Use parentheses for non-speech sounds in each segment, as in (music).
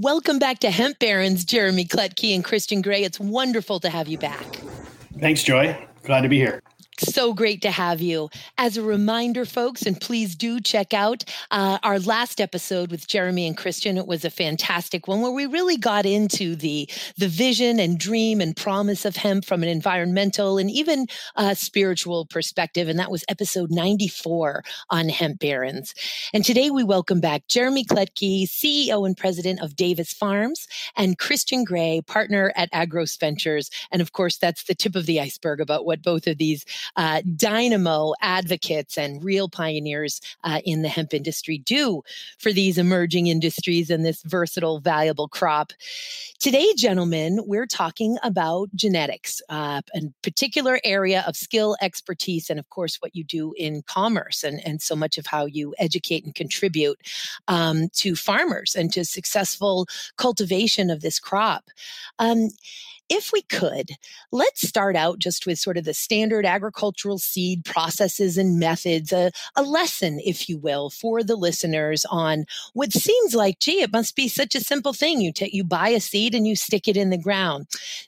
Welcome back to Hemp Barons, Jeremy Kletke and Christian Gray. It's wonderful to have you back. Thanks, Joy. Glad to be here. So great to have you. As a reminder, folks, and please do check out uh, our last episode with Jeremy and Christian. It was a fantastic one where we really got into the the vision and dream and promise of hemp from an environmental and even uh, spiritual perspective. And that was episode 94 on Hemp Barons. And today we welcome back Jeremy Kletke, CEO and president of Davis Farms, and Christian Gray, partner at Agros Ventures. And of course, that's the tip of the iceberg about what both of these uh, dynamo advocates and real pioneers uh, in the hemp industry do for these emerging industries and this versatile, valuable crop. Today, gentlemen, we're talking about genetics, uh, a particular area of skill, expertise, and of course, what you do in commerce and, and so much of how you educate and contribute um, to farmers and to successful cultivation of this crop. Um, if we could, let's start out just with sort of the standard agricultural seed processes and methods, a, a, lesson, if you will, for the listeners on what seems like, gee, it must be such a simple thing. You take, you buy a seed and you stick it in the ground.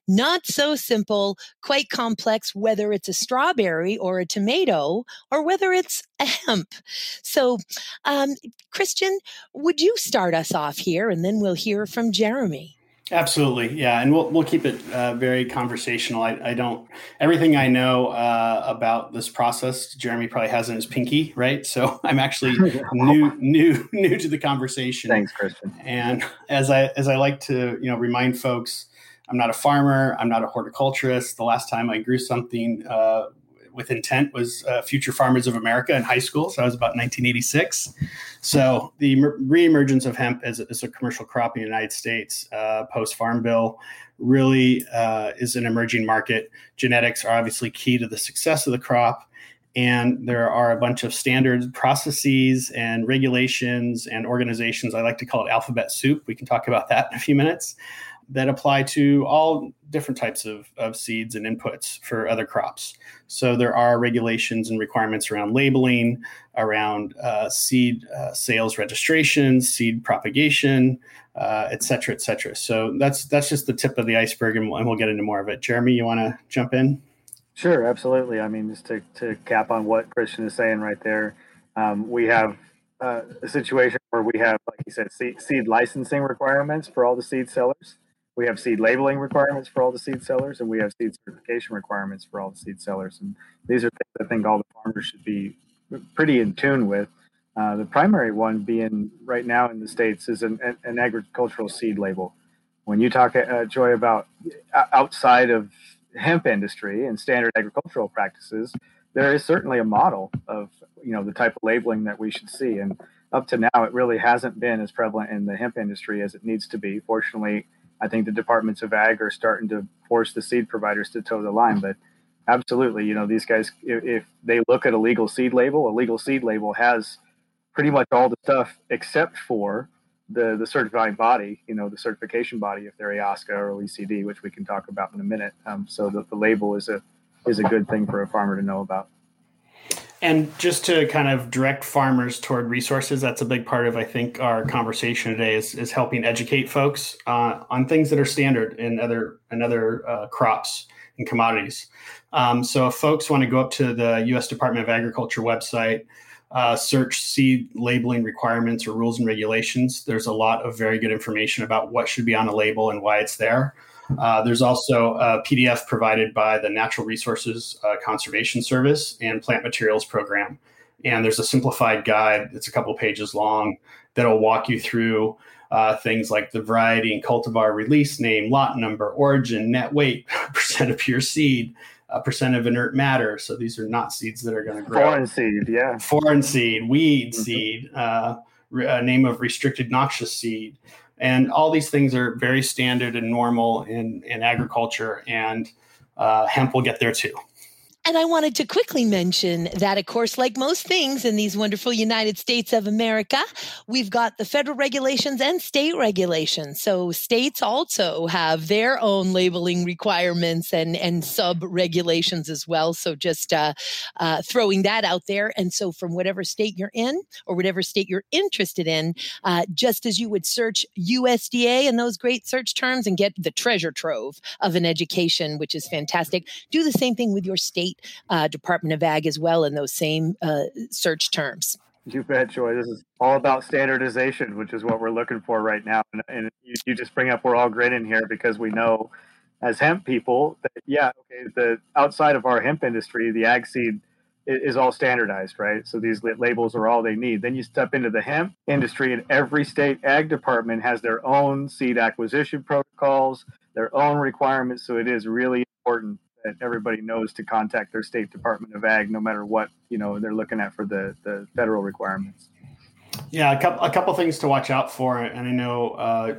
Not so simple, quite complex, whether it's a strawberry or a tomato or whether it's a hemp. So, um, Christian, would you start us off here and then we'll hear from Jeremy? Absolutely, yeah, and we'll we'll keep it uh, very conversational. I, I don't everything I know uh, about this process. Jeremy probably has in his pinky, right? So (laughs) I'm actually (laughs) new new new to the conversation. Thanks, Christian. And as I as I like to you know remind folks, I'm not a farmer. I'm not a horticulturist. The last time I grew something uh, with intent was uh, Future Farmers of America in high school. So I was about 1986. So the reemergence of hemp as a, as a commercial crop in the United States uh, post Farm Bill really uh, is an emerging market. Genetics are obviously key to the success of the crop. And there are a bunch of standards, processes and regulations and organizations. I like to call it alphabet soup. We can talk about that in a few minutes that apply to all different types of, of seeds and inputs for other crops. So there are regulations and requirements around labeling, around uh, seed uh, sales registration, seed propagation, uh, et cetera, et cetera. So that's that's just the tip of the iceberg, and we'll, and we'll get into more of it. Jeremy, you want to jump in? Sure, absolutely. I mean, just to, to cap on what Christian is saying right there, um, we have uh, a situation where we have, like you said, seed, seed licensing requirements for all the seed sellers we have seed labeling requirements for all the seed sellers, and we have seed certification requirements for all the seed sellers. And these are things I think all the farmers should be pretty in tune with. Uh, the primary one being right now in the states is an, an agricultural seed label. When you talk, uh, Joy, about outside of hemp industry and standard agricultural practices, there is certainly a model of you know the type of labeling that we should see. And up to now, it really hasn't been as prevalent in the hemp industry as it needs to be. Fortunately, I think the departments of ag are starting to force the seed providers to toe the line. But absolutely, you know, these guys, if, if they look at a legal seed label, a legal seed label has pretty much all the stuff except for the the certifying body, you know, the certification body, if they're AOSCA or OECD, which we can talk about in a minute. Um, so the, the label is a is a good thing for a farmer to know about. And just to kind of direct farmers toward resources, that's a big part of I think our conversation today is, is helping educate folks uh, on things that are standard in other in other uh, crops and commodities. Um, so if folks want to go up to the U.S. Department of Agriculture website, uh, search seed labeling requirements or rules and regulations, there's a lot of very good information about what should be on a label and why it's there. Uh, there's also a PDF provided by the Natural Resources uh, Conservation Service and Plant Materials Program. And there's a simplified guide that's a couple pages long that'll walk you through uh, things like the variety and cultivar release name, lot number, origin, net weight, (laughs) percent of pure seed, a percent of inert matter. So these are not seeds that are going to grow. Foreign seed, yeah. Foreign seed, weed mm-hmm. seed, uh, re- name of restricted noxious seed, and all these things are very standard and normal in, in agriculture, and uh, hemp will get there too. And I wanted to quickly mention that, of course, like most things in these wonderful United States of America, we've got the federal regulations and state regulations. So states also have their own labeling requirements and, and sub regulations as well. So just uh, uh, throwing that out there. And so from whatever state you're in or whatever state you're interested in, uh, just as you would search USDA and those great search terms and get the treasure trove of an education, which is fantastic, do the same thing with your state state uh, Department of Ag as well in those same uh, search terms. You bet, Joy. This is all about standardization, which is what we're looking for right now. And, and you, you, just bring up we're all grinning here because we know, as hemp people, that yeah, okay, the outside of our hemp industry, the ag seed is, is all standardized, right? So these labels are all they need. Then you step into the hemp industry, and every state ag department has their own seed acquisition protocols, their own requirements. So it is really important that everybody knows to contact their state department of ag no matter what you know they're looking at for the the federal requirements. Yeah a couple, a couple things to watch out for and i know uh,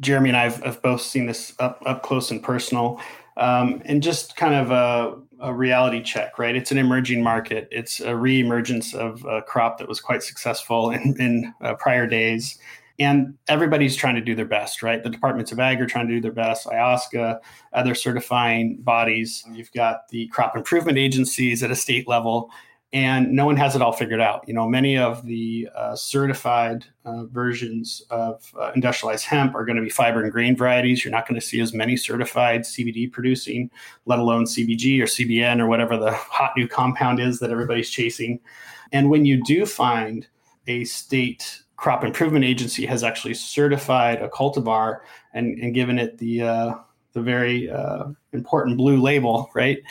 jeremy and i have, have, both seen this up, up close and personal. Um, and just kind of a, a, reality check right? It's an emerging market. It's a re-emergence of a crop that was quite successful in, in uh, prior days and everybody's trying to do their best, right? The departments of ag are trying to do their best. AOSCA, other certifying bodies. You've got the crop improvement agencies at a state level, and no one has it all figured out. You know, many of the uh, certified uh, versions of uh, industrialized hemp are going to be fiber and grain varieties. You're not going to see as many certified CBD producing, let alone CBG or CBN or whatever the hot new compound is that everybody's chasing. And when you do find a state crop improvement agency has actually certified a cultivar and, and given it the uh, the very uh, important blue label, right?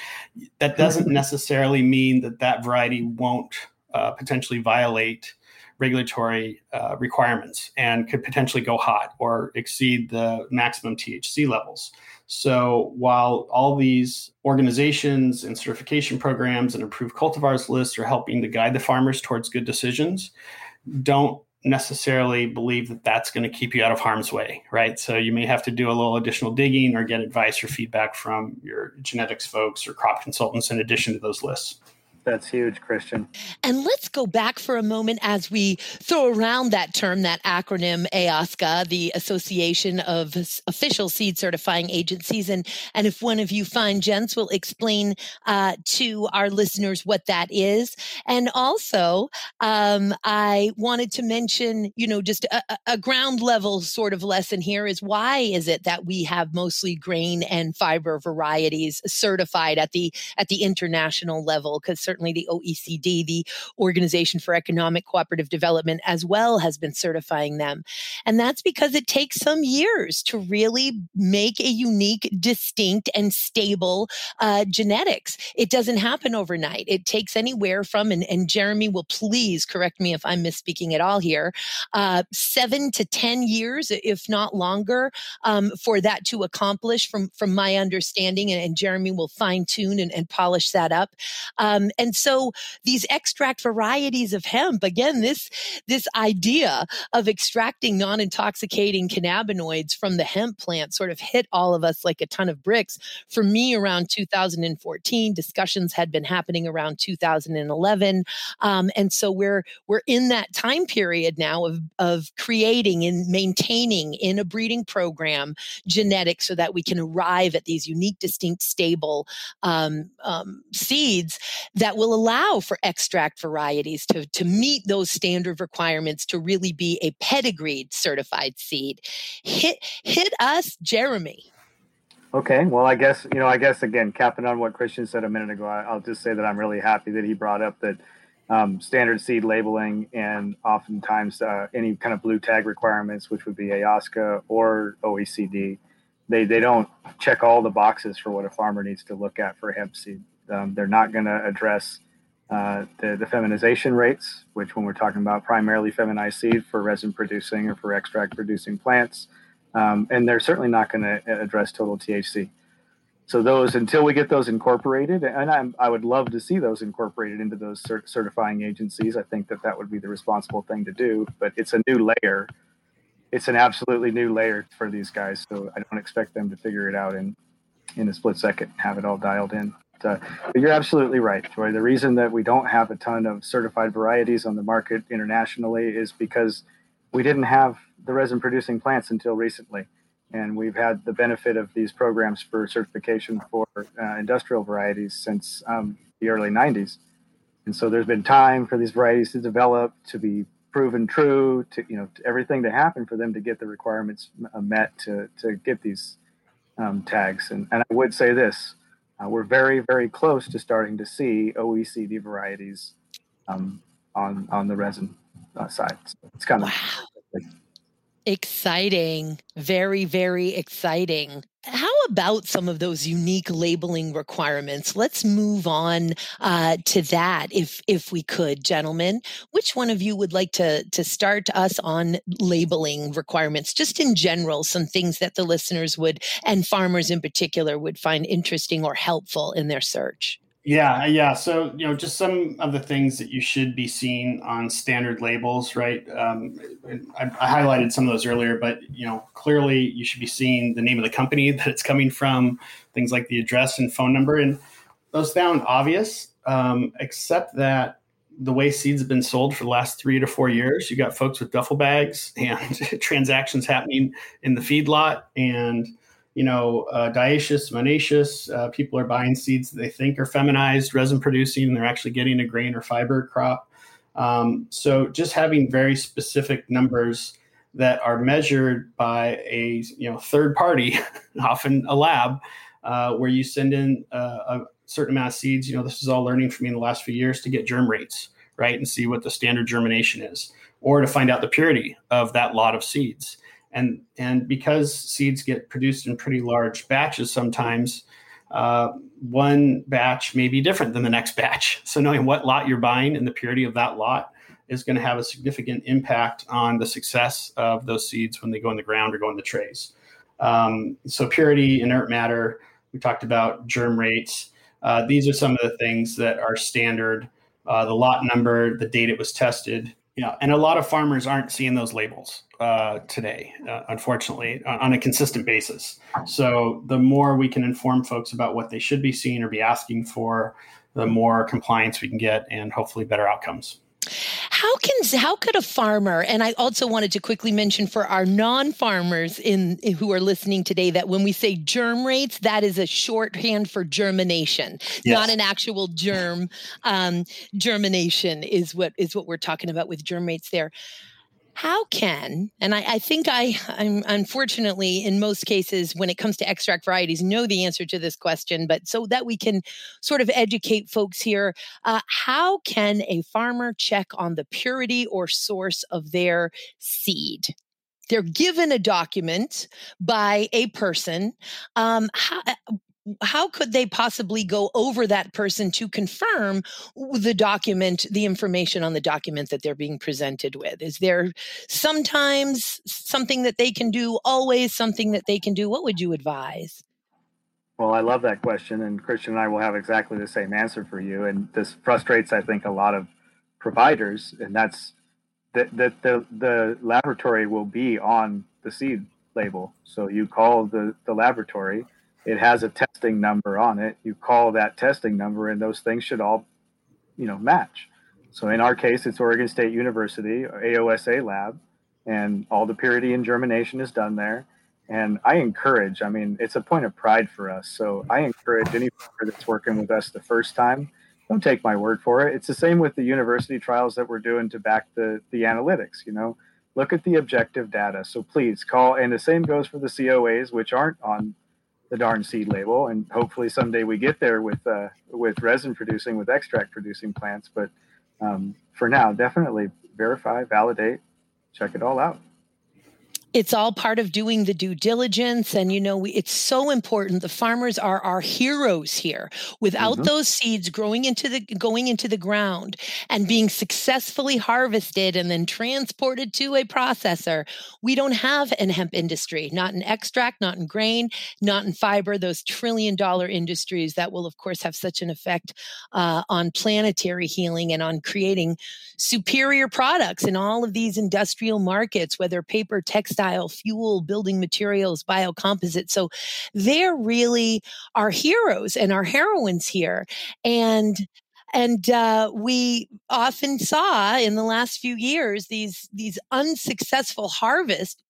That doesn't necessarily mean that that variety won't uh, potentially violate regulatory uh, requirements and could potentially go hot or exceed the maximum THC levels. So while all these organizations and certification programs and approved cultivars lists are helping to guide the farmers towards good decisions, don't necessarily believe that that's going to keep you out of harm's way, right? So you may have to do a little additional digging or get advice or feedback from your genetics folks or crop consultants in addition to those lists. That's huge, Christian. And let's go back for a moment as we throw around that term, that acronym AOSCA, the Association of Official Seed Certifying Agencies. And, and if one of you fine gents will explain uh, to our listeners what that is. And also, um, I wanted to mention, you know, just a, a ground level sort of lesson here is why is it that we have mostly grain and fiber varieties certified at the at the international level? Because certainly the OECD, the Organization for Economic Cooperative Development, as well, has been certifying them. And that's because it takes some years to really make a unique, distinct, and stable uh, genetics. It doesn't happen overnight. It takes anywhere from, and, and Jeremy will please correct me if I'm misspeaking at all here, uh, seven to 10 years, if not longer, um, for that to accomplish from, from my understanding. And, and Jeremy will fine tune and, and polish that up. Um, and so these extract varieties of hemp, again, this, this idea of extracting non-intoxicating cannabinoids from the hemp plant sort of hit all of us like a ton of bricks. For me, around 2014, discussions had been happening around 2011. Um, and so we're, we're in that time period now of, of creating and maintaining in a breeding program genetics so that we can arrive at these unique, distinct, stable um, um, seeds that will allow for extract varieties to, to meet those standard requirements to really be a pedigreed certified seed. Hit, hit us, Jeremy. Okay, well, I guess, you know, I guess again, capping on what Christian said a minute ago, I'll just say that I'm really happy that he brought up that um, standard seed labeling and oftentimes uh, any kind of blue tag requirements, which would be AOSCA or OECD, they, they don't check all the boxes for what a farmer needs to look at for hemp seed. Um, they're not going to address uh, the, the feminization rates, which when we're talking about primarily feminized seed for resin producing or for extract producing plants, um, and they're certainly not going to address total THC. So those, until we get those incorporated, and I'm, i would love to see those incorporated into those cert- certifying agencies. I think that that would be the responsible thing to do. But it's a new layer. It's an absolutely new layer for these guys. So I don't expect them to figure it out in in a split second, have it all dialed in. Uh, but you're absolutely right, Joy. The reason that we don't have a ton of certified varieties on the market internationally is because we didn't have the resin producing plants until recently. And we've had the benefit of these programs for certification for uh, industrial varieties since um, the early 90s. And so there's been time for these varieties to develop, to be proven true, to you know to everything to happen for them to get the requirements uh, met to to get these um, tags. And, and I would say this: uh, we're very very close to starting to see OECD varieties um, on on the resin uh, side. So it's kind of wow. Exciting, very very exciting. How about some of those unique labeling requirements? Let's move on uh, to that, if if we could, gentlemen. Which one of you would like to to start us on labeling requirements, just in general, some things that the listeners would and farmers in particular would find interesting or helpful in their search? Yeah, yeah. So you know, just some of the things that you should be seeing on standard labels, right? Um, I, I, highlighted some of those earlier, but you know, clearly you should be seeing the name of the company (laughs) that it's coming from, things like the address and phone number, and those sound obvious, um, except that the way seeds have been sold for the last three to four years, you got folks with duffel bags (laughs) and transactions happening in the feedlot and you know, uh, dioecious. Uh, people are buying seeds that they think are feminized, resin producing, and they're actually getting a grain or fiber crop. Um, so just having very specific numbers that are measured by a you know third party, (laughs) often a lab, uh, where you send in uh, a certain amount of seeds. You know, this is all learning for me in the last few years to get germ rates right and see what the standard germination is, or to find out the purity of that lot of seeds and and because seeds get produced in pretty large batches sometimes uh, one batch may be different than the next (laughs) batch. So knowing what lot you're buying and the purity of that lot is going to have a significant impact on the success of those seeds when they go in the ground or go in the trays. Um, so purity inert matter we talked about germ rates. Uh, these are some of the things that are standard. Uh, the lot number the date it was tested yeah, and a lot of farmers aren't seeing those labels uh, today, uh, unfortunately, on a consistent basis. So the more we can inform folks about what they should be seeing or be asking for, the more compliance we can get, and hopefully better outcomes. How can how could a farmer and I also wanted to quickly mention for our non-farmers in who are listening today that when we say germ rates that is a shorthand for germination yes. not an actual germ um, germination is what is what we're talking about with germ rates there how can and I, I, think I I'm unfortunately in most cases when it comes to extract varieties know the answer to this question, but so that we can sort of educate folks here, uh, how can a farmer check on the purity or source of their seed? They're given a document by a person. Um, how, how could they possibly go over that person to confirm the document, the information on the document that they're being presented with? Is there sometimes something that they can do, always something that they can do? What would you advise? Well, I love that question, and Christian and I will have exactly the same answer for you. And this frustrates, I think, a lot of providers, and that's that, that the, the laboratory will be on the seed label. So you call the, the laboratory it has a testing number on it. You call that testing number, and those things should all, you know, match. So in our case, it's Oregon State University AOSA lab, and all the purity and germination is done there. And I encourage, I mean, it's a point of pride for us. So I encourage any farmer that's working with us the first time, don't take my word for it. It's the same with the university trials that we're doing to back the the analytics. You know, look at the objective data. So please call, and the same goes for the COAs, which aren't on the darn seed label, and hopefully someday we get there with uh, with resin producing, with extract producing plants. But um, for now, definitely verify, validate, check it all out it's all part of doing the due diligence. And you know we, it's so important. The farmers are our heroes here. Without mm-hmm. those seeds growing into the going into the ground and being successfully harvested and then transported to a processor we don't have an hemp industry not in extract not in grain not in fiber those trillion dollar industries that will of course have such an effect uh, on planetary healing and on creating superior products in all of these industrial markets whether paper textile textile, fuel, building materials, biocomposites. So they're really our heroes and our heroines here. And and uh, we often saw in the last few years these these unsuccessful harvests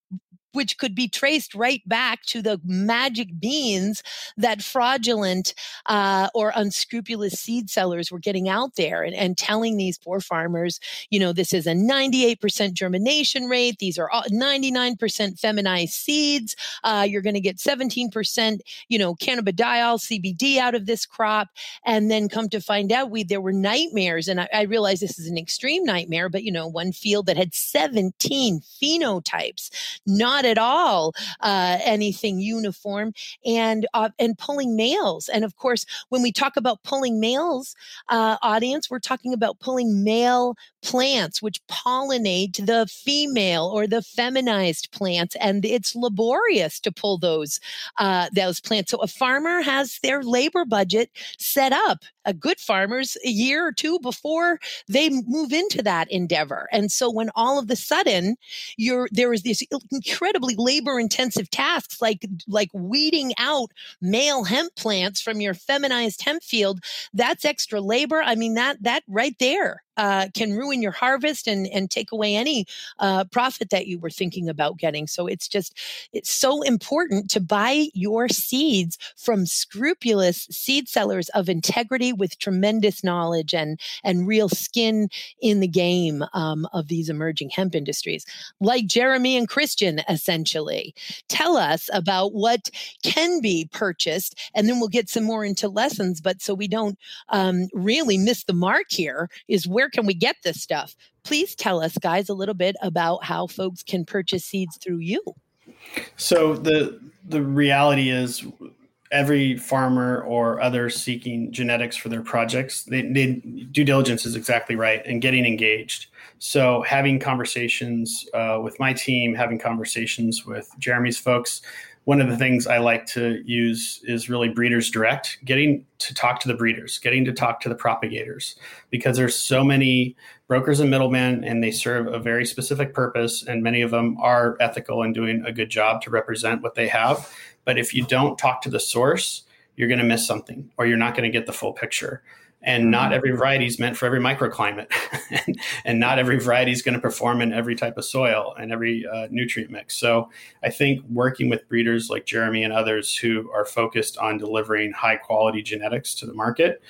which could be traced right back to the magic beans that fraudulent uh, or unscrupulous seed sellers were getting out there and, and, telling these poor farmers, you know, this is a 98% germination rate. These are all 99% feminized seeds. Uh, you're going to get 17%, you know, cannabidiol, CBD out of this crop. And then come to find out, we there were nightmares. And I, I realize this is an extreme nightmare, but, you know, one field that had 17 phenotypes, not not at all uh, anything uniform, and uh, and pulling males. And of course, when we talk about pulling males, uh, audience, we're talking about pulling male plants which pollinate the female or the feminized plants, and it's laborious to pull those uh, those plants. So a farmer has their labor budget set up. A good farmer's a year or two before they move into that endeavor, and so when all of the sudden you're there is this incredibly labor intensive tasks like like weeding out male hemp plants from your feminized hemp field, that's extra labor. I mean that that right there uh, can ruin your harvest and and take away any uh, profit that you were thinking about getting. So it's just it's so important to buy your seeds from scrupulous seed sellers of integrity with tremendous knowledge and and real skin in the game um, of these emerging hemp industries, like Jeremy and Christian. Essentially, tell us about what can be purchased, and then we'll get some more into lessons. But so we don't um, really miss the mark here, is where where can we get this stuff? Please tell us, guys, a little bit about how folks can purchase seeds through you. So the the reality is every farmer or other seeking genetics for their projects, they, they, due diligence is exactly right and getting engaged. So having conversations uh, with my team, having conversations with Jeremy's folks, one of the things I like to use is really breeders direct, getting to talk to the breeders, getting to talk to the propagators, because there's so many brokers and middlemen, and they serve a very specific purpose, and many of them are ethical and doing a good job to represent what they have. But if you don't talk to the source, you're going to miss something, or you're not going to get the full picture and not mm-hmm. every variety is meant for every microclimate. (laughs) And, and, not every variety is going to perform in every type of soil and every uh, nutrient mix. So i think working with breeders like jeremy and others who are focused on delivering high quality genetics to the market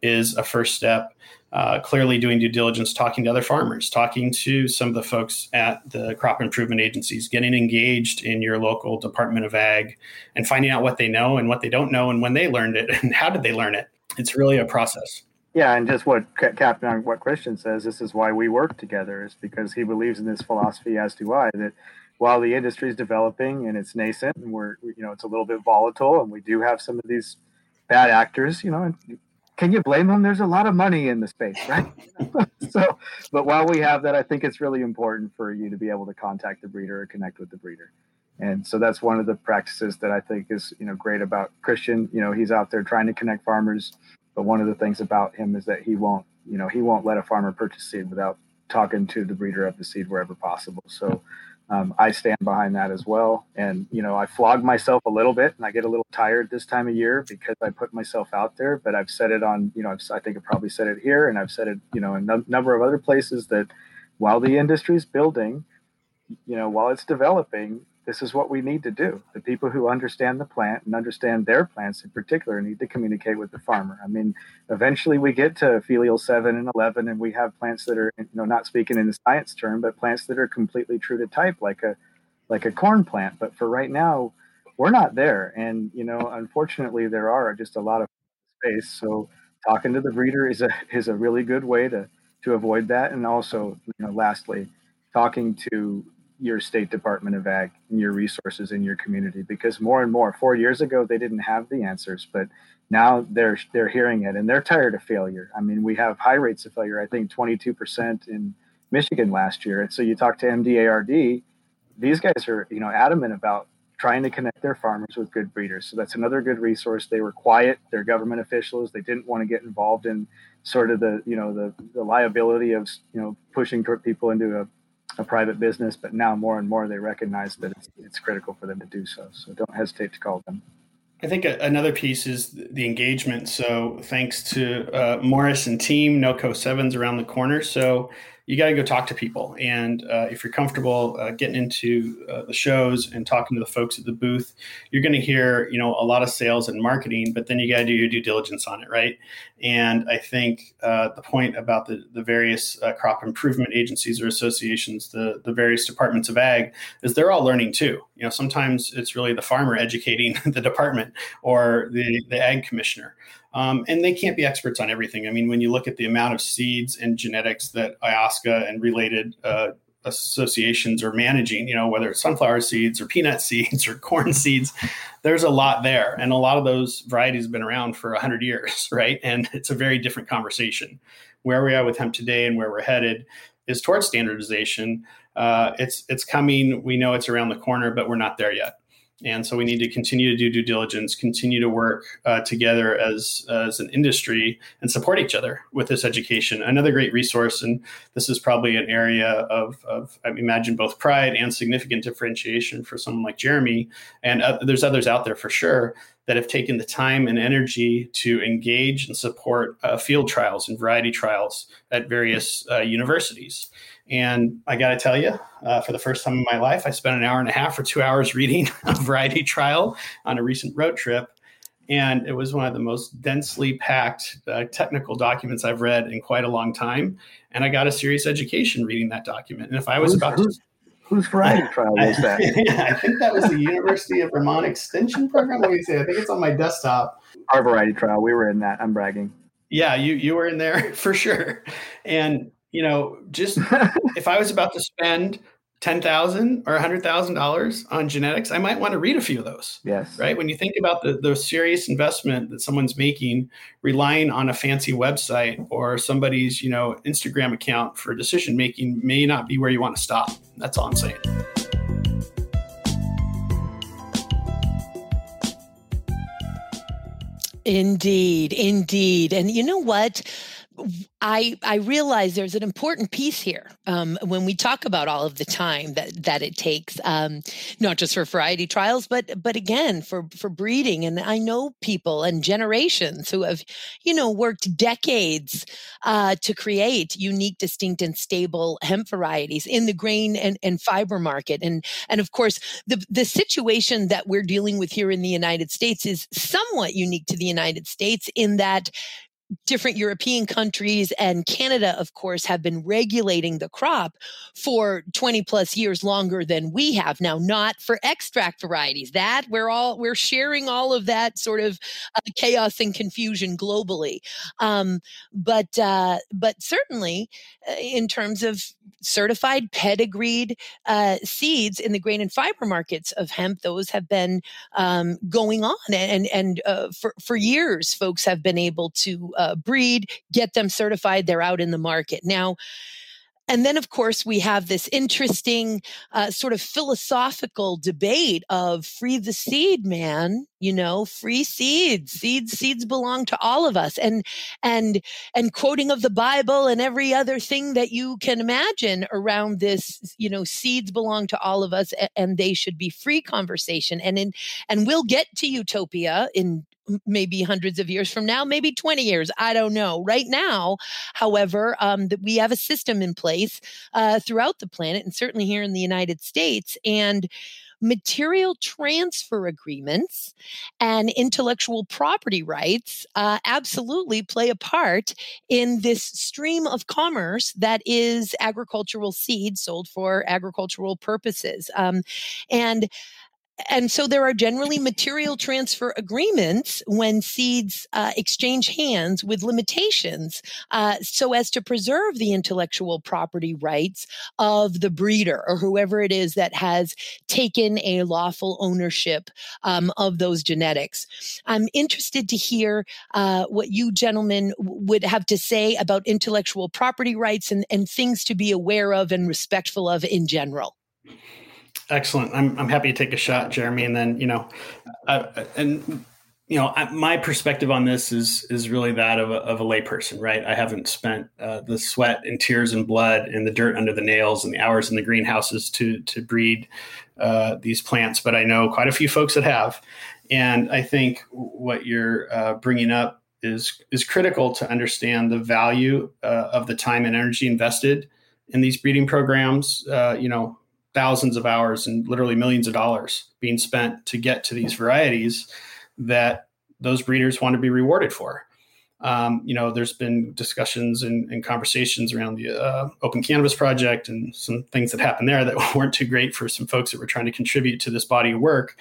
is a first step. Uh, clearly doing due diligence talking to other farmers talking to some of the folks at the crop improvement agencies getting engaged in your local department of ag and finding out what they know and what they don't know and when they learned it (laughs) and how did they learn it it's really a process. Yeah, and just what Captain on what Christian says, this is why we work together, is because he believes in this philosophy, as do I, that while the industry is developing and it's nascent and we're you know it's a little bit volatile and we do have some of these bad actors, you know, can you blame them? There's a lot of money in the space, right? (laughs) so, but while we have that, I think it's really important for you to be able to contact the breeder or connect with the breeder. And so that's one of the practices that I think is, you know, great about Christian. You know, he's out there trying to connect farmers, but one of the things about him is that he won't, you know, he won't let a farmer purchase seed without talking to the breeder of the seed wherever possible. So um, I stand behind that as well. And you know, I flog myself a little bit, and I get a little tired this time of year because I put myself out there. But I've said it on, you know, I've, i think I probably said it here, and I've said it, you know, in a number of other places that while the industry is building, you know, while it's developing, this is what we need to do. The people who understand the plant and understand their plants in particular need to communicate with the farmer. I mean, eventually we get to filial 7 and 11 and we have plants that are, you know, not speaking in the science term, but plants that are completely true to type like a like a corn plant. But for right now, we're not there. And, you know, unfortunately there are just a lot of space. So talking to the breeder is a is a really good way to to avoid that. And also, you know, lastly, talking to your state department of ag and your resources in your community because more and more four years ago they didn't have the answers but now they're they're hearing it and they're tired of failure. I mean we have high rates of failure i think 22% in michigan last year. And so you talk to mdard these guys are you know adamant about trying to connect their farmers with good breeders. So that's another good resource. They were quiet. They're government officials. They didn't want to get involved in sort of the you know the, the liability of you know pushing people into a a private business, but now more and more they recognize that it's, it's critical for them to do so. So don't hesitate to call them. I think another piece is the engagement. So thanks to uh, Morris and team, NoCo Sevens around the corner. So you got to go talk to people. And uh, if you're comfortable uh, getting into uh, the shows and talking to the folks at the booth, you're going to hear, you know, a lot of sales and marketing, but then you got to do your due diligence on it, right? And I think uh, the point about the, the various uh, crop improvement agencies or associations, the, the various departments of ag, is they're all learning too. You know, sometimes it's really the farmer educating (laughs) the department or the, the ag commissioner. Um, and they can't be experts on everything. I mean, when you look at the amount of seeds and genetics that AOSCA and related uh, associations are managing, you know, whether it's sunflower seeds or peanut (laughs) seeds or corn seeds, there's a lot there. And a lot of those varieties have been around for 100 years, (laughs) right? And it's a very different conversation. Where we are with hemp today and where we're headed is towards standardization. Uh, it's it's coming. We know it's around the corner, but we're not there yet. And so we need to continue to do due diligence, continue to work uh, together as, as an industry and support each other with this education. Another great resource, and this is probably an area of, of I imagine, both pride and significant differentiation for someone like Jeremy. And uh, there's others out there for sure that have taken the time and energy to engage and support uh, field trials and variety trials at various uh, universities. And I got to tell you, uh, for the first time in my life, I spent an hour and a half or two hours reading (laughs) a variety trial on a recent road trip. And it was one of the most densely packed uh, technical documents I've read in quite a long time. And I got a serious education reading that document. And if I was about who's, to. Whose variety (laughs) trial was that? (laughs) yeah, I think that was the University of Vermont Extension Program. What do you say? I think it's on my desktop. Our variety trial. We were in that. I'm bragging. Yeah, you you were in there for sure. And you know, just (laughs) if I was about to spend ten thousand or a hundred thousand dollars on genetics, I might want to read a few of those. Yes. Right. When you think about the the serious investment that someone's making, relying on a fancy website or somebody's you know Instagram account for decision making may not be where you want to stop. That's all I'm saying. Indeed, indeed. And you know what? I I realize there's an important piece here um, when we talk about all of the time that that it takes, um, not just for variety trials, but but again for for breeding. And I know people and generations who have, you know, worked decades uh, to create unique, distinct, and stable hemp varieties in the grain and, and fiber market. And and of course, the the situation that we're dealing with here in the United States is somewhat unique to the United States in that different European countries and Canada, of course, have been regulating the crop for 20 plus years longer than we have now, not for extract varieties. That we're all, we're sharing all of that sort of uh, chaos and confusion globally. Um, but, uh, but certainly uh, in terms of certified pedigreed uh, seeds in the grain and fiber markets of hemp, those have been um, going on. And, and uh, for, for years, folks have been able to uh, breed, get them certified. They're out in the market. Now, and then, of course, we have this interesting uh, sort of philosophical debate of free the seed, man. You know, free seeds. Seeds, seeds belong to all of us. And and and quoting of the Bible and every other thing that you can imagine around this. You know, seeds belong to all of us, and they should be free conversation. And in and we'll get to utopia in maybe hundreds of years from now, maybe 20 years. I don't know. Right now, however, um, that we have a system in place uh, throughout the planet and certainly here in the United States. And material transfer agreements and intellectual property rights uh, absolutely play a part in this stream of commerce that is agricultural seed sold for agricultural purposes. Um, and and so there are generally material transfer agreements when seeds uh, exchange hands with limitations uh, so as to preserve the intellectual property rights of the breeder or whoever it is that has taken a lawful ownership um, of those genetics. I'm interested to hear uh, what you gentlemen would have to say about intellectual property rights and, and things to be aware of and respectful of in general. Excellent. I'm, I'm happy to take a shot, Jeremy. And then, you know, and you know, I, my perspective on this is is really that of a, of a layperson, right? I haven't spent uh, the sweat and tears and blood and the dirt under the nails and the hours in the greenhouses to to breed uh, these plants, but I know quite a few folks that have, and I think what you're uh, bringing up is is critical to understand the value uh, of the time and energy invested in these breeding programs. Uh, you know, thousands of hours and literally millions of dollars being spent to get to these varieties that those breeders want to be rewarded for. Um, you know, there's been discussions and, and conversations around the uh, Open Cannabis Project and some things that happened there that (laughs) weren't too great for some folks that were trying to contribute to this body of work.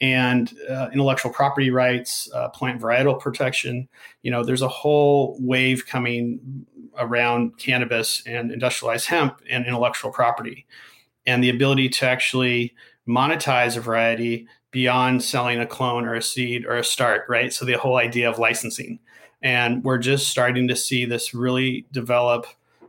And uh, intellectual property rights, uh, plant varietal protection. You know, there's a whole wave coming around cannabis and industrialized hemp and intellectual property, and the ability to actually monetize a variety beyond selling a clone or a seed or a start, right? So the whole idea of licensing. And we're just starting to see this really develop.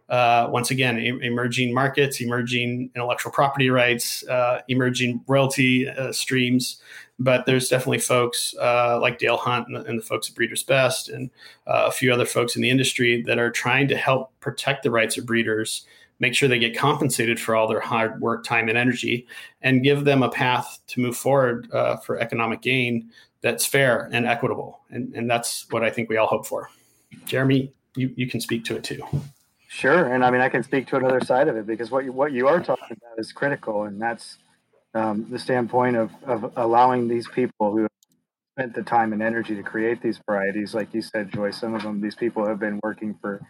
Uh, once again, emerging markets, emerging intellectual property rights, uh, emerging royalty uh, streams. But there's definitely folks uh, like Dale Hunt and the, and the, folks at Breeders Best and uh, a few other folks in the industry that are trying to help protect the rights of breeders make sure they get compensated for all their hard work, time, and energy, and give them a path to move forward uh, for economic gain that's fair and equitable. And, and that's what I think we all hope for. Jeremy, you, you can speak to it too. Sure, and I mean I can speak to another side of it because what you what you are talking about is critical, and that's um, the standpoint of of allowing these people who spent the time and energy to create these varieties, like you said, Joy. Some of them, these people have been working for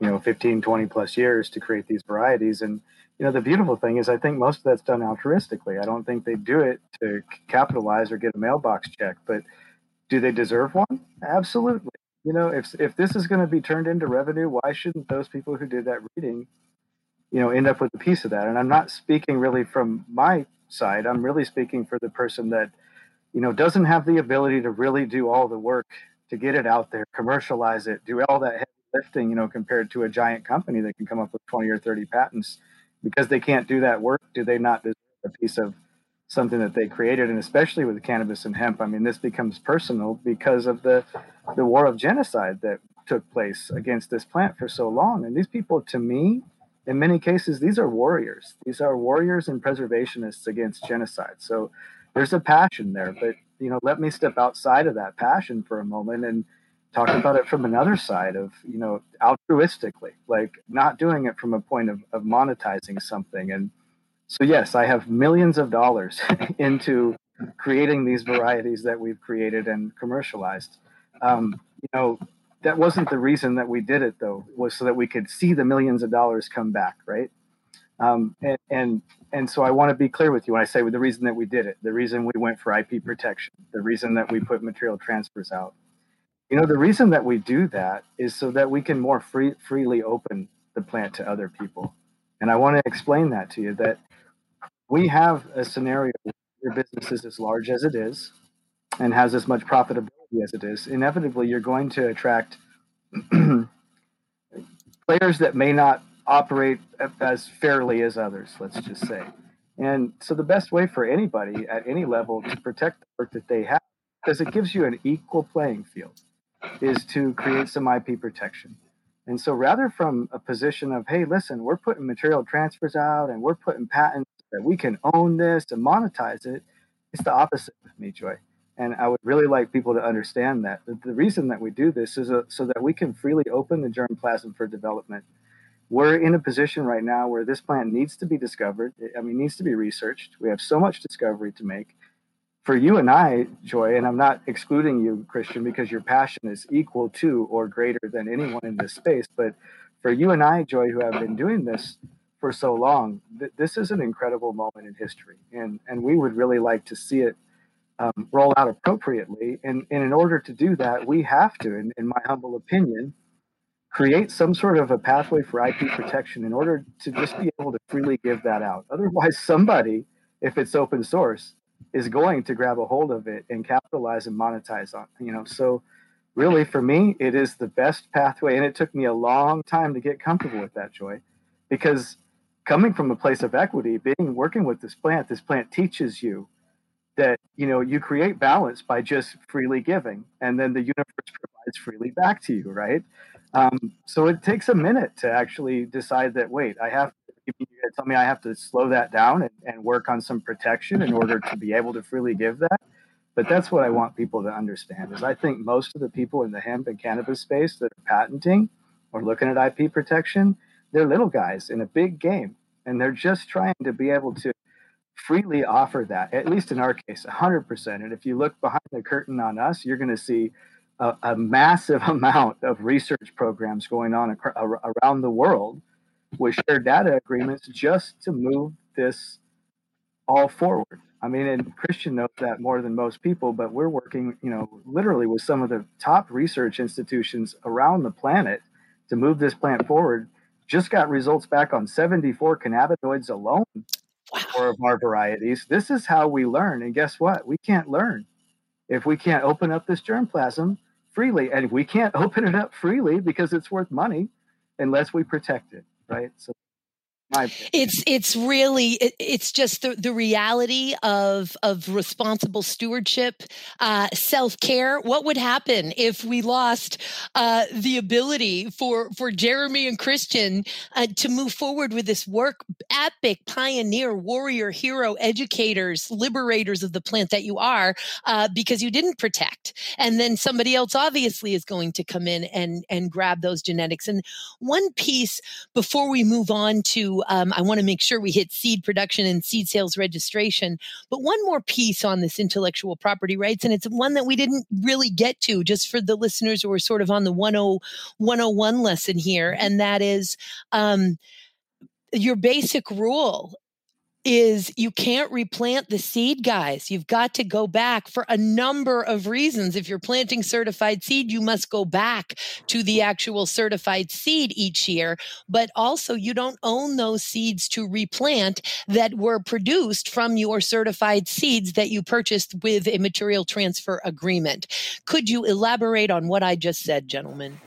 you know 15 20 plus years to create these varieties. And you know the beautiful thing is i think most of that's done altruistically. I don't think they do it to capitalize or get a mailbox check but do they deserve one? Absolutely. You know if if this is going to be turned into revenue why shouldn't those people who did that reading you know end up with a piece of that? And i'm not speaking really from my side. I'm really speaking for the person that you know doesn't have the ability to really do all the work to get it out there commercialize it do all that lifting, you know, compared to a giant company that can come up with 20 or 30 patents. Because they can't do that work, do they not deserve a piece of something that they created? And especially with cannabis and hemp, I mean, this becomes personal because of the the war of genocide that took place against this plant for so long. And these people, to me, in many cases, these are warriors. These are warriors and preservationists against genocide. So there's a passion there. But you know, let me step outside of that passion for a moment and talk about it from another side of you know altruistically like not doing it from a point of, of monetizing something. And so yes i have millions of dollars (laughs) into creating these varieties that we've created and commercialized. Um, you know that wasn't the reason that we did it though was so that we could see the millions of dollars come back right? Um, and, and and so i want to be clear with you when i say the reason that we did it the reason we went for ip protection the reason that we put material transfers out you know, the reason that we do that is so that we can more free, freely open the plant to other people. And I want to explain that to you that we have a scenario where your business is as large as it is and has as much profitability as it is. Inevitably, you're going to attract (clears throat) players that may not operate as fairly as others, let's just say. And so, the best way for anybody at any level to protect the work that they have, because it gives you an equal playing field is to create some IP protection. And so rather from a position of, hey, listen, we're putting material transfers out and we're putting patents that we can own this and monetize it, it's the opposite with me, Joy. And I would really like people to understand that. The reason that we do this is a, so that we can freely open the germplasm for development. We're in a position right now where this plant needs to be discovered. I mean, needs to be researched. We have so much discovery to make for you and I, Joy, and I'm not excluding you, Christian, because your passion is equal to or greater than anyone in this space. But for you and I, Joy, who have been doing this for so long, th- this is an incredible moment in history, and and we would really like to see it um, roll out appropriately. And, and in order to do that, we have to, in, in my humble opinion, create some sort of a pathway for IP protection in order to just be able to freely give that out. Otherwise, somebody, if it's open source, is going to grab a hold of it and capitalize and monetize on you know? So really for me it is the best pathway and it took me a long time to get comfortable with that joy because coming from a place of equity being working with this plant this plant teaches you that you know you create balance by just freely giving and then the universe provides freely back to you right? Um, so it takes a minute to actually decide that wait i have you tell me i have to slow that down and, and work on some protection in order to be able to freely give that but that's what i want people to understand is i think most of the people in the hemp and cannabis space that are patenting or looking at ip protection they're little guys in a big game and they're just trying to be able to freely offer that, at least in our case, 100%. And if you look behind the curtain on us, you're going to see a, a, massive (laughs) amount of research programs going on ac- around the world with shared data agreements just to move this all forward. I mean, and Christian knows that more than most people, but we're working, you know, literally with some of the top research institutions around the planet to move this plant forward. Just got results back on 74 cannabinoids alone wow. four of our varieties. This is how we learn. And guess what? We can't learn if we can't open up this germplasm freely. And we can't (laughs) open it up freely because it's worth money unless we protect it, right? So it's it's really it, it's just the, the reality of of responsible stewardship uh, self-care. What would happen if we lost uh, the ability for for jeremy and christian uh, to move forward with this work? Epic pioneer warrior hero educators liberators of the plant that you are uh, because you didn't protect. And then somebody else obviously is going to come in and and grab those genetics. And one piece before we move on to um, I want to make sure we hit seed production and seed sales registration. But one more piece on this intellectual property rights, and it's one that we didn't really get to just for the listeners who are sort of on the 10, 101 lesson here, and that is um, your basic rule is you can't replant the seed, guys. You've got to go back for a number of reasons. If you're planting certified seed, you must go back to the actual certified seed each year. But also, you don't own those seeds to replant that were produced from your certified seeds that you purchased with a material transfer agreement. Could you elaborate on what I just said, gentlemen?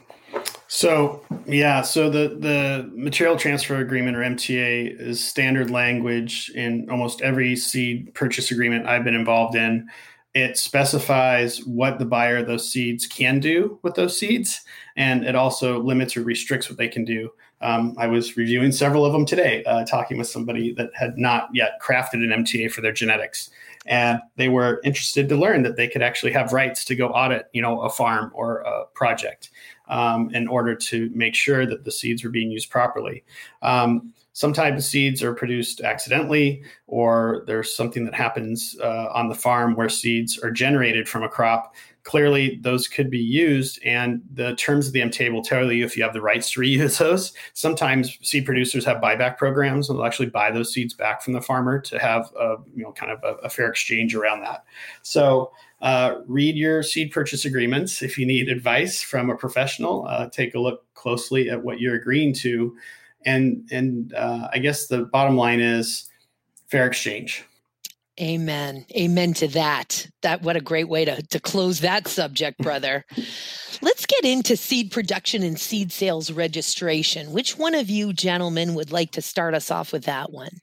So yeah, so the the material transfer agreement or MTA is standard language in almost every seed purchase agreement I've been involved in. It specifies what the buyer of those seeds can do with those seeds, and it also limits or restricts what they can do. Um, I was reviewing several of them today, uh, talking with somebody that had not yet crafted an MTA for their genetics, and they were interested to learn that they could actually have rights to go audit, you know, a farm or a project um, in order to make sure that the seeds were being used properly. Um, sometimes seeds are produced accidentally, or there's something that happens uh, on the farm where seeds are generated from a crop. Clearly, those could be used, and the terms of the MTA will tell you if you have the rights to reuse (laughs) those. Sometimes seed producers have buyback programs, and they'll actually buy those seeds back from the farmer to have a you know kind of a, a fair exchange around that. So uh, read your seed purchase agreements. If you need advice from a professional, uh, take a look closely at what you're agreeing to. And, and uh, I guess the bottom line is fair exchange. Amen. Amen to that. That what a great way to, to close that subject, (laughs) brother. Let's get into seed production and seed sales registration. Which one of you gentlemen would like to start us off with that one?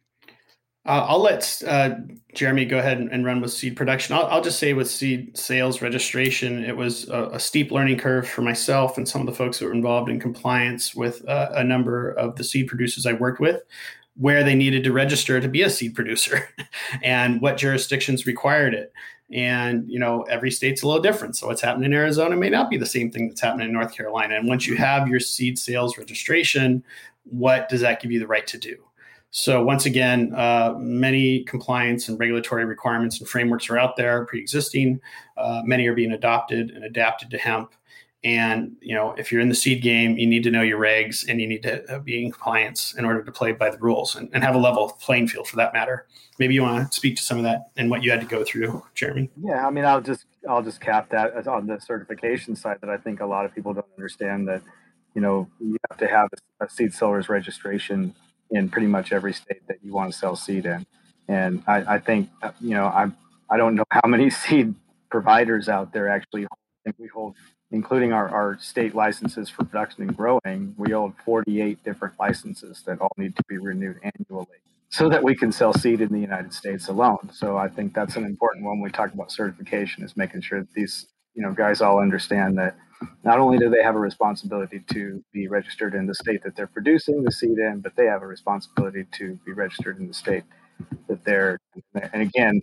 Uh, I'll let uh, Jeremy go ahead and, run with seed production. I'll, I'll, just say with seed sales registration, it was a, a, steep learning curve for myself and some of the folks that were involved in compliance with uh, a number of the seed producers I worked with, where they needed to register to be a seed producer (laughs) and what jurisdictions required it. And you know, every state's a little different. So what's happening in Arizona may not be the same thing that's happening in North Carolina. And once you have your seed sales registration, what does that give you the right to do? So once again, uh, many compliance and regulatory requirements and frameworks are out there, pre-existing. Uh, many are being adopted and adapted to hemp. And you know, if you're in the seed game, you need to know your regs and you need to uh, be in compliance in order to play by the rules and, and have a level playing field for that matter. Maybe you want to speak to some of that and what you had to go through, Jeremy. Yeah, I mean, I'll just I'll just cap that on the certification side that I think a lot of people don't understand that you know you have to have a seed seller's registration in pretty much every state that you want to sell seed in. And I, I think, uh, you know, I'm, I don't know how many (laughs) seed providers out there actually I think we hold, including our, our state licenses for production and growing, we hold 48 different licenses that all need to be renewed annually. so that we can sell seed in the United States alone. So I think that's an important one when we talk about certification is making sure that these you know guys all understand that not only do they have a responsibility to be registered in the state that they're producing the seed in, but they have a responsibility to be registered in the state that they're and again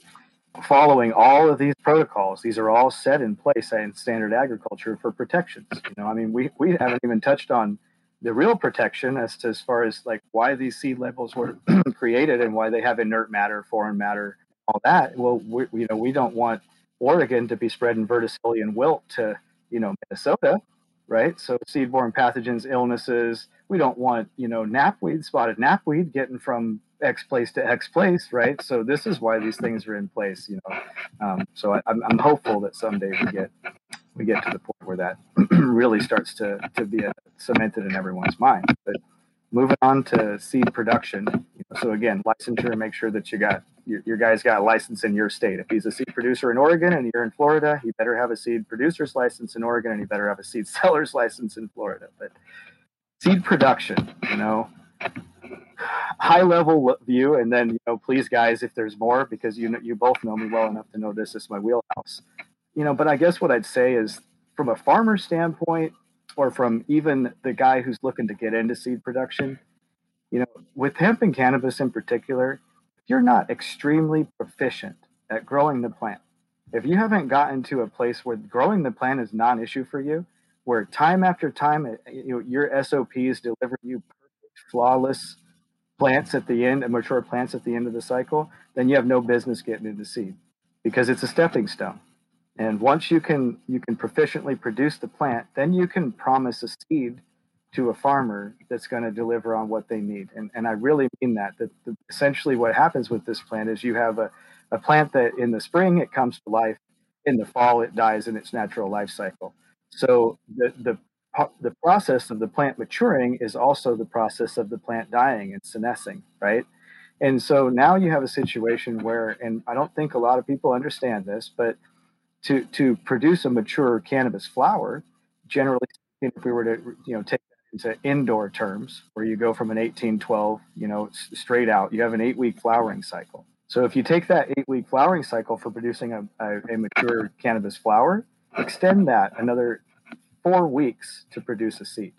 following all of these protocols these are all set in place in standard agriculture for protections you know? I mean we, we haven't even touched on the real protection as to as far as like why these seed labels were (clears throat) created and why they have inert matter foreign matter all that. Well we, you know we don't want oregon to be spreading verticillium wilt to you know minnesota right so seed-borne pathogens illnesses we don't want you know knapweed spotted knapweed getting from X place to X place, right? So this is why these things are in place, you know. Um, so I, am I'm hopeful that someday we get we get to the point where that (clears throat) really starts to to be a, cemented in everyone's mind. But moving on to seed production. So again, licensure, and make sure that you got your, your guy's got a license in your state. If he's a seed producer in Oregon and you're in Florida, he better have a seed producer's license in Oregon and he better have a seed (laughs) seller's license in Florida. But seed production, you know, high level view, and then you know, please, guys, if there's more, because you know, you both know me well enough to know this is my wheelhouse. You know, but I guess what I'd say is, from a farmer standpoint, or from even the guy who's looking to get into seed production, you know, with hemp and cannabis in particular, if you're not extremely proficient at growing the plant, if you haven't gotten to a place where growing the plant is non-issue for you, where time after time, you know, your SOPs deliver you perfect, flawless plants at the end, and mature plants at the end of the cycle, then you have no business getting into seed because it's a stepping stone. And once you can you can proficiently produce the plant, then you can promise a seed to a farmer that's going to deliver on what they need. And, and I really mean that. That, that essentially what happens with this plant is you have a, a plant that in the spring it comes to life, in the fall it dies in its natural life cycle. So the, the the process of the plant maturing is also the process of the plant dying and senescing, right? And so now you have a situation where, and I don't think a lot of people understand this, but to to produce a mature cannabis flower, generally, if we were to you know take that into indoor terms, where you go from an 1812, you know, straight out, you have an eight week flowering cycle. So if you take that eight week flowering cycle for producing a, a, a mature cannabis flower, extend that another four weeks to produce a seed.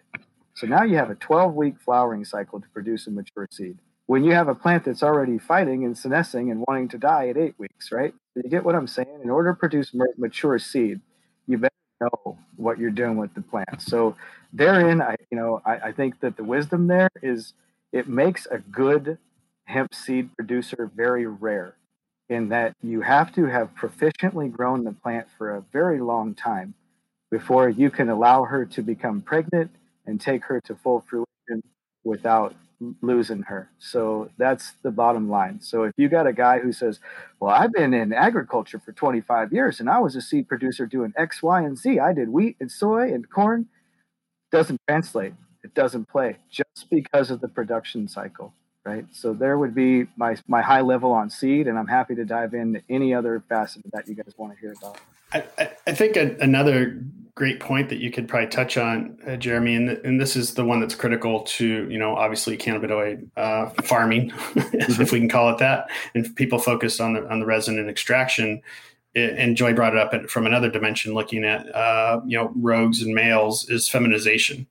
So now you have a 12 week flowering cycle to produce a mature seed. When you have a plant that's already fighting and senescing and wanting to die at eight weeks, right? You get what I'm saying? In order to produce mature seed, you better know what you're doing with the plant. So therein, I you know I, I think that the wisdom there is it makes a good hemp seed producer very rare in that you have to have proficiently grown the plant for a very long time before you can allow her to become pregnant and take her to full fruition without losing her. So that's the bottom line. So if you got a guy who says, Well, I've been in agriculture for 25 years and I was a seed producer doing X, Y, and Z. I did wheat and soy and corn, doesn't translate. It doesn't play just because of the production cycle. Right. So there would be my my high level on seed, and I'm happy to dive into any other facet that you guys want to hear about. I, I think a, another great point that you could probably touch on, uh, Jeremy, and, and this is the one that's critical to, you know, obviously cannabinoid uh, farming, (laughs) mm-hmm. if we can call it that, and people focused on the on the resin and extraction. And Joy brought it up from another dimension, looking at uh, you know rogues and males is feminization,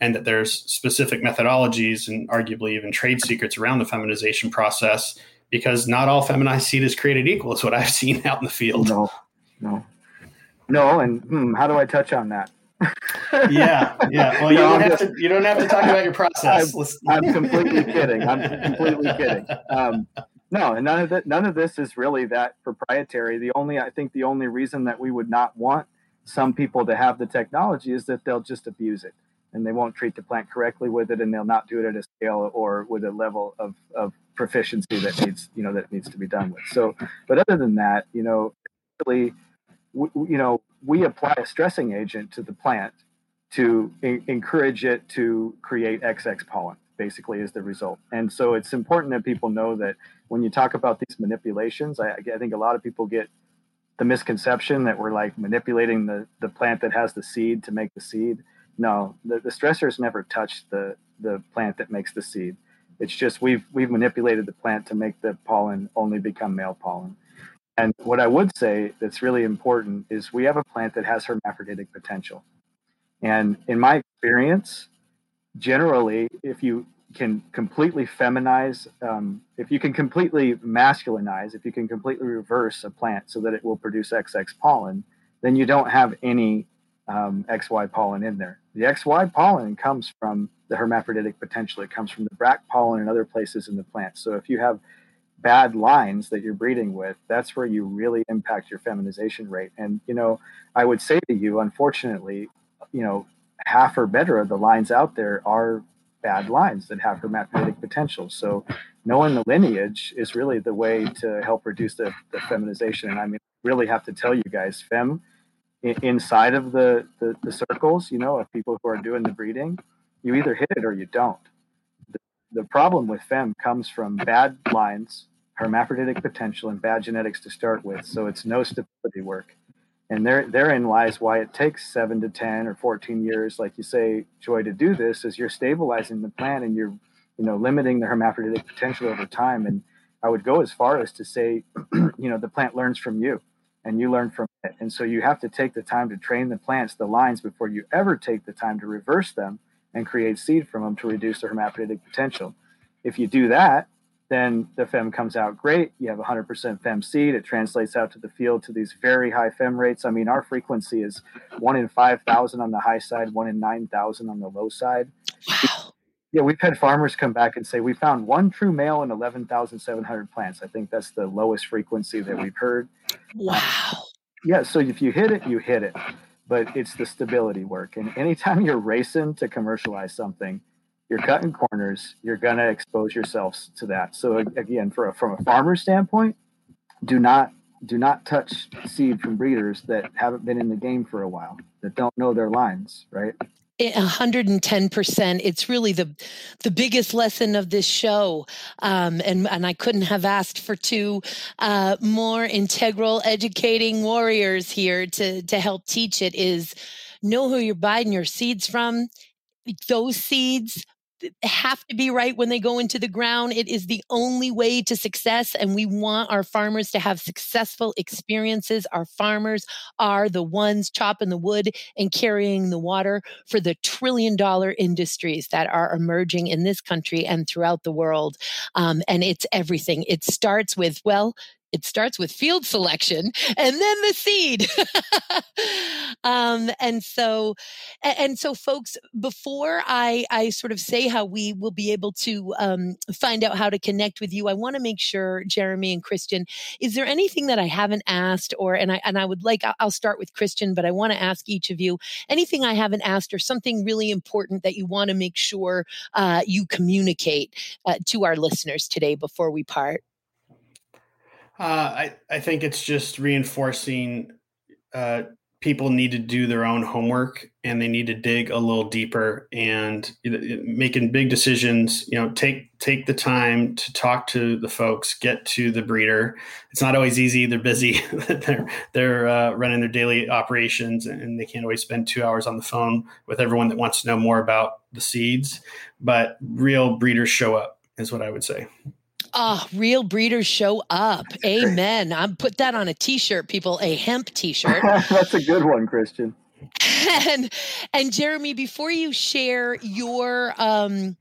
and that there's specific methodologies and arguably even trade secrets around the feminization process because not all feminized seed is created equal. Is what I've (laughs) seen out in the field. No, no. No, and hmm, how do I touch on that? yeah, yeah. Well, you (laughs) don't have to. You don't have to talk about your process. I'm, I'm completely kidding. I'm completely kidding. Um, no, and none of that. None of this is really that proprietary. The only, I think, the only reason that we would not want some people to have the technology is that they'll just abuse it and they won't treat the plant correctly with it, and they'll not do it at a scale or with a level of, of proficiency that needs, you know, that needs to be done with. So, but other than that, you know, really you know, we apply a stressing agent to the plant to in- encourage it to create XX pollen, basically, is the result. And so it's important that people know that when you talk about these manipulations, I, I think a lot of people get the misconception that we're like manipulating the, the plant that has the seed to make the seed. No, the, the stressors never touch the, the plant that makes the seed. It's just we've we've manipulated the plant to make the pollen only become male pollen. And what I would say that's really important is we have a plant that has hermaphroditic potential. And in my experience, generally, if you can completely feminize, um, if you can completely masculinize, if you can completely reverse a plant so that it will produce XX pollen, then you don't have any um, XY pollen in there. The XY pollen comes from the hermaphroditic potential. It comes from the bracts pollen and other places in the plant. So if you have bad lines that you're breeding with, that's where you really impact your feminization rate. And, you know, I would say to you, unfortunately, you know, half or better of the lines out there are bad lines that have hermaphroditic potential. So knowing the lineage is really the way to help reduce the, the feminization. And I mean, really have to tell you guys, fem inside of the, the, the circles, you know, of people who are doing the breeding, you either hit it or you don't. The, problem with fem comes from bad lines, hermaphroditic potential, and bad genetics to start with. So it's no stability work. And there, therein lies why it takes seven to 10 or 14 years, like you say, Joy, to do this is you're stabilizing the plant and you're, you know, limiting the hermaphroditic potential over time. And I would go as far as to say, (clears throat) you know, the plant learns from you and you learn from it. And so you have to take the time to train the plants, the lines, before you ever take the time to reverse them and create seed from them to reduce their hermaphroditic potential. If you do that, then the fem comes out great. You have 100% fem seed. It translates out to the field to these very high fem rates. I mean, our frequency is one in 5,000 on the high side, one in 9,000 on the low side. Wow. Yeah, we've had farmers come back and say we found one true male in 11,700 plants. I think that's the lowest frequency that we've heard. Wow. Yeah, so if you hit it, you hit it. But it's the stability work. And anytime you're racing to commercialize something, you're cutting corners, you're going to expose yourselves to that. So again, for a, from a farmer standpoint, do not do not touch seed from breeders that haven't been in the game for a while, that don't know their lines, right? 110% it's really the the biggest lesson of this show. Um, and and i couldn't have asked for two uh, more integral educating warriors here to to help teach it is know who you're buying your seeds from. Those seeds have to be right when they go into the ground. It is the only way to success. And we want our farmers to have successful experiences. Our farmers are the ones chopping the wood and carrying the water for the trillion dollar industries that are emerging in this country and throughout the world. Um, and it's everything. It starts with, well, it starts with field selection and then the seed. (laughs) Um, and so and so folks before i i sort of say how we will be able to um, find out how to connect with you i want to make sure jeremy and christian is there anything that i haven't asked or and i and i would like i'll start with christian but i want to ask each of you anything i haven't asked or something really important that you want to make sure uh, you communicate uh, to our listeners today before we part uh, I, I think it's just reinforcing uh, people need to do their own homework and they need to dig a little deeper and making big decisions you know take take the time to talk to the folks get to the breeder. It's not always easy. They're busy. (laughs) They're they're uh, running their daily operations and they can't always spend two hours on the phone with everyone that wants to know more about the seeds but real breeders show up is what i would say Ah, oh, real breeders show up. (laughs) Amen. I'm put that on a t-shirt, people, a hemp t-shirt. (laughs) That's a good one, Christian. (laughs) And and Jeremy, before you share your um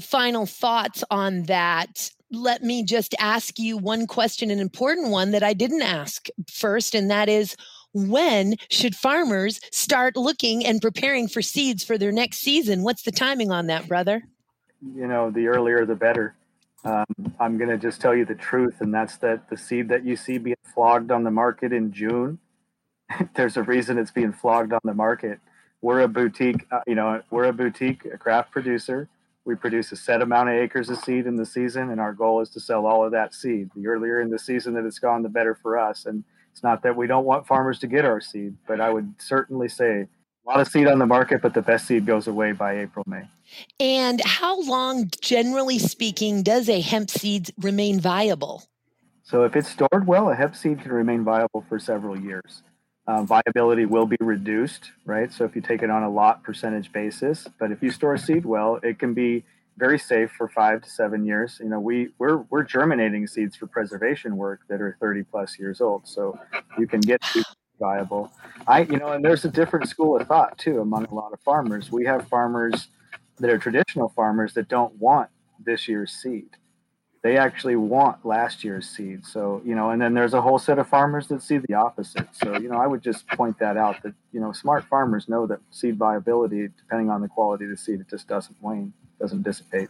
final thoughts on that, let me just ask you one question, an important one that I didn't ask first, and that is when should farmers start looking and preparing for seeds for their next season? What's the timing on that, brother? You know, the earlier the better. Um, I'm going to just tell you the truth, and that's that the seed that you see being flogged on the market in June, (laughs) there's a reason it's being flogged on the market. We're a boutique, uh, you know, we're a boutique, a craft producer. We produce a set amount of acres of seed in the season, and our goal is to sell all of that seed. The earlier in the season that it's gone, the better for us. And it's not that we don't want farmers to get our seed, but I would certainly say a lot of seed on the market, but the best seed goes away by April, May. And how long, generally speaking, does a hemp seed remain viable? So, if it's stored well, a hemp seed can remain viable for several years. Uh, viability will be reduced, right? So, if you take it on a lot percentage basis, but if you store seed well, it can be very safe for five to seven years. You know, we we're we're germinating seeds for preservation work that are 30 plus years old, so you can get viable. I you know, and there's a different school of thought too among a lot of farmers. We have farmers that are traditional farmers that don't want this year's seed. They actually want last year's seed. So, you know, and then there's a whole set of farmers that see the opposite. So, you know, I would just point that out that, you know, smart farmers know that seed viability, depending on the quality of the seed, it just doesn't wane, doesn't dissipate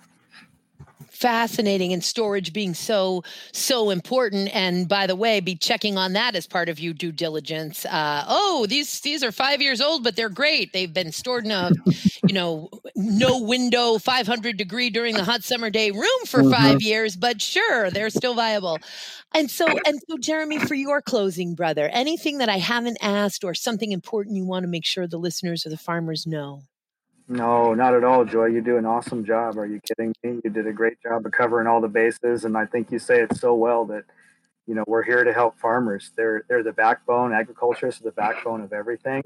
fascinating and storage being so so important. And by the way be checking on that as part of your due diligence. Uh, oh these these are five years old but they're great. They've been stored in a you know no window 500 degree during the hot summer day room for mm-hmm. five years but sure they're still viable. And so and so jeremy for your closing brother anything that i haven't asked or something important you want to make sure the listeners or the farmers know no, not at all, Joy. You do an awesome job. Are you kidding me? You did a great job of covering all the bases, and I think you say it so well that you know we're here to help farmers. They're they're the backbone. Agriculturists are the backbone of everything.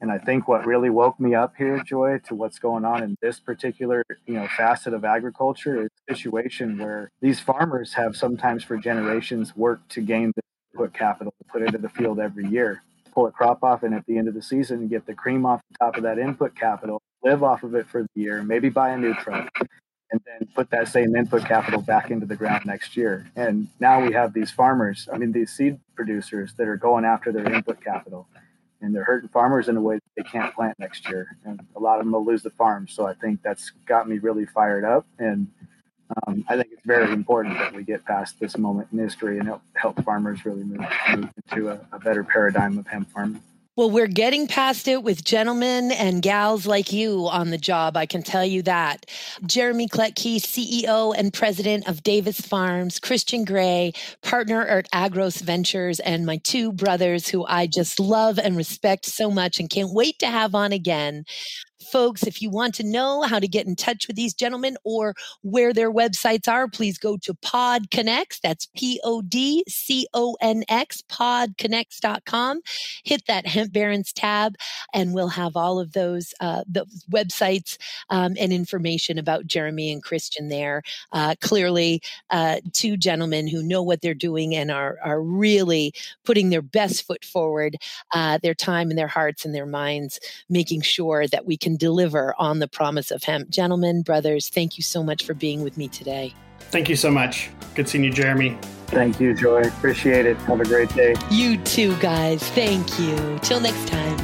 And I think what really woke me up here, Joy, to what's going on in this particular you know facet of agriculture is a situation where these farmers have sometimes for generations worked to gain the put capital to put into the field every year pull a crop off and at the end of the season get the cream off the top of that input capital live off of it for the year, maybe buy a new truck, and then put that same input capital back into the ground next year. And now we have these farmers, I mean, these seed producers that are going after their input capital. And they're hurting farmers in a way that they can't plant next year. And a lot of them will lose the farm. So I think that's got me really fired up. And um, I think it's very important that we get past this moment in history and help, help farmers really move, move into a, a better paradigm of hemp farming. Well, we're getting past it with gentlemen and gals like you on the job. I can tell you that. Jeremy Kletke, CEO and president of Davis Farms, Christian Gray, partner at Agros Ventures, and my two brothers who I just love and respect so much and can't wait to have on again folks, if you want to know how to get in touch with these gentlemen or where their websites are, please go to PodConx. That's P O D C O N X, podconx.com. Hit that Hemp Barons tab, and we'll have all of those uh, the websites um, and information about Jeremy and Christian there. Uh, clearly, uh, two gentlemen who know what they're doing and are, are really putting their best foot forward, uh, their time and their hearts and their minds, making sure that we can deliver on the promise of hemp. Gentlemen, brothers, thank you so much for being with me today. Thank you so much. Good seeing you, Jeremy. Thank you, Joy. Appreciate it. Have a great day. You too, guys. Thank you. Till next time.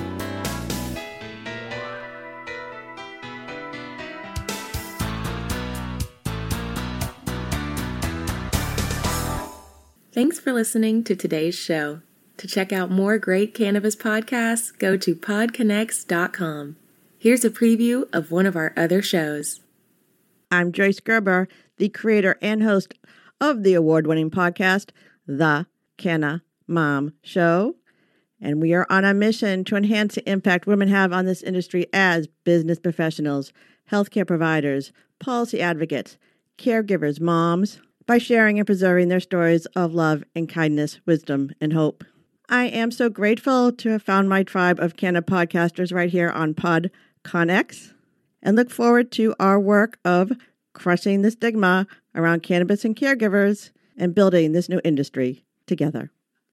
Thanks for listening to today's show. To check out more great cannabis podcasts, go to podconx.com. Here's a preview of one of our other shows. I'm Joyce Gerber, the creator and host of the award winning podcast, The Canna Mom Show. And we are on a mission to enhance the impact women have on this industry as business professionals, healthcare providers, policy advocates, caregivers, moms, by sharing and preserving their stories of love and kindness, wisdom, and hope. I am so grateful to have found my tribe of Canna podcasters right here on Pod Conx and look forward to our work of crushing the stigma around cannabis and caregivers and building this new industry together.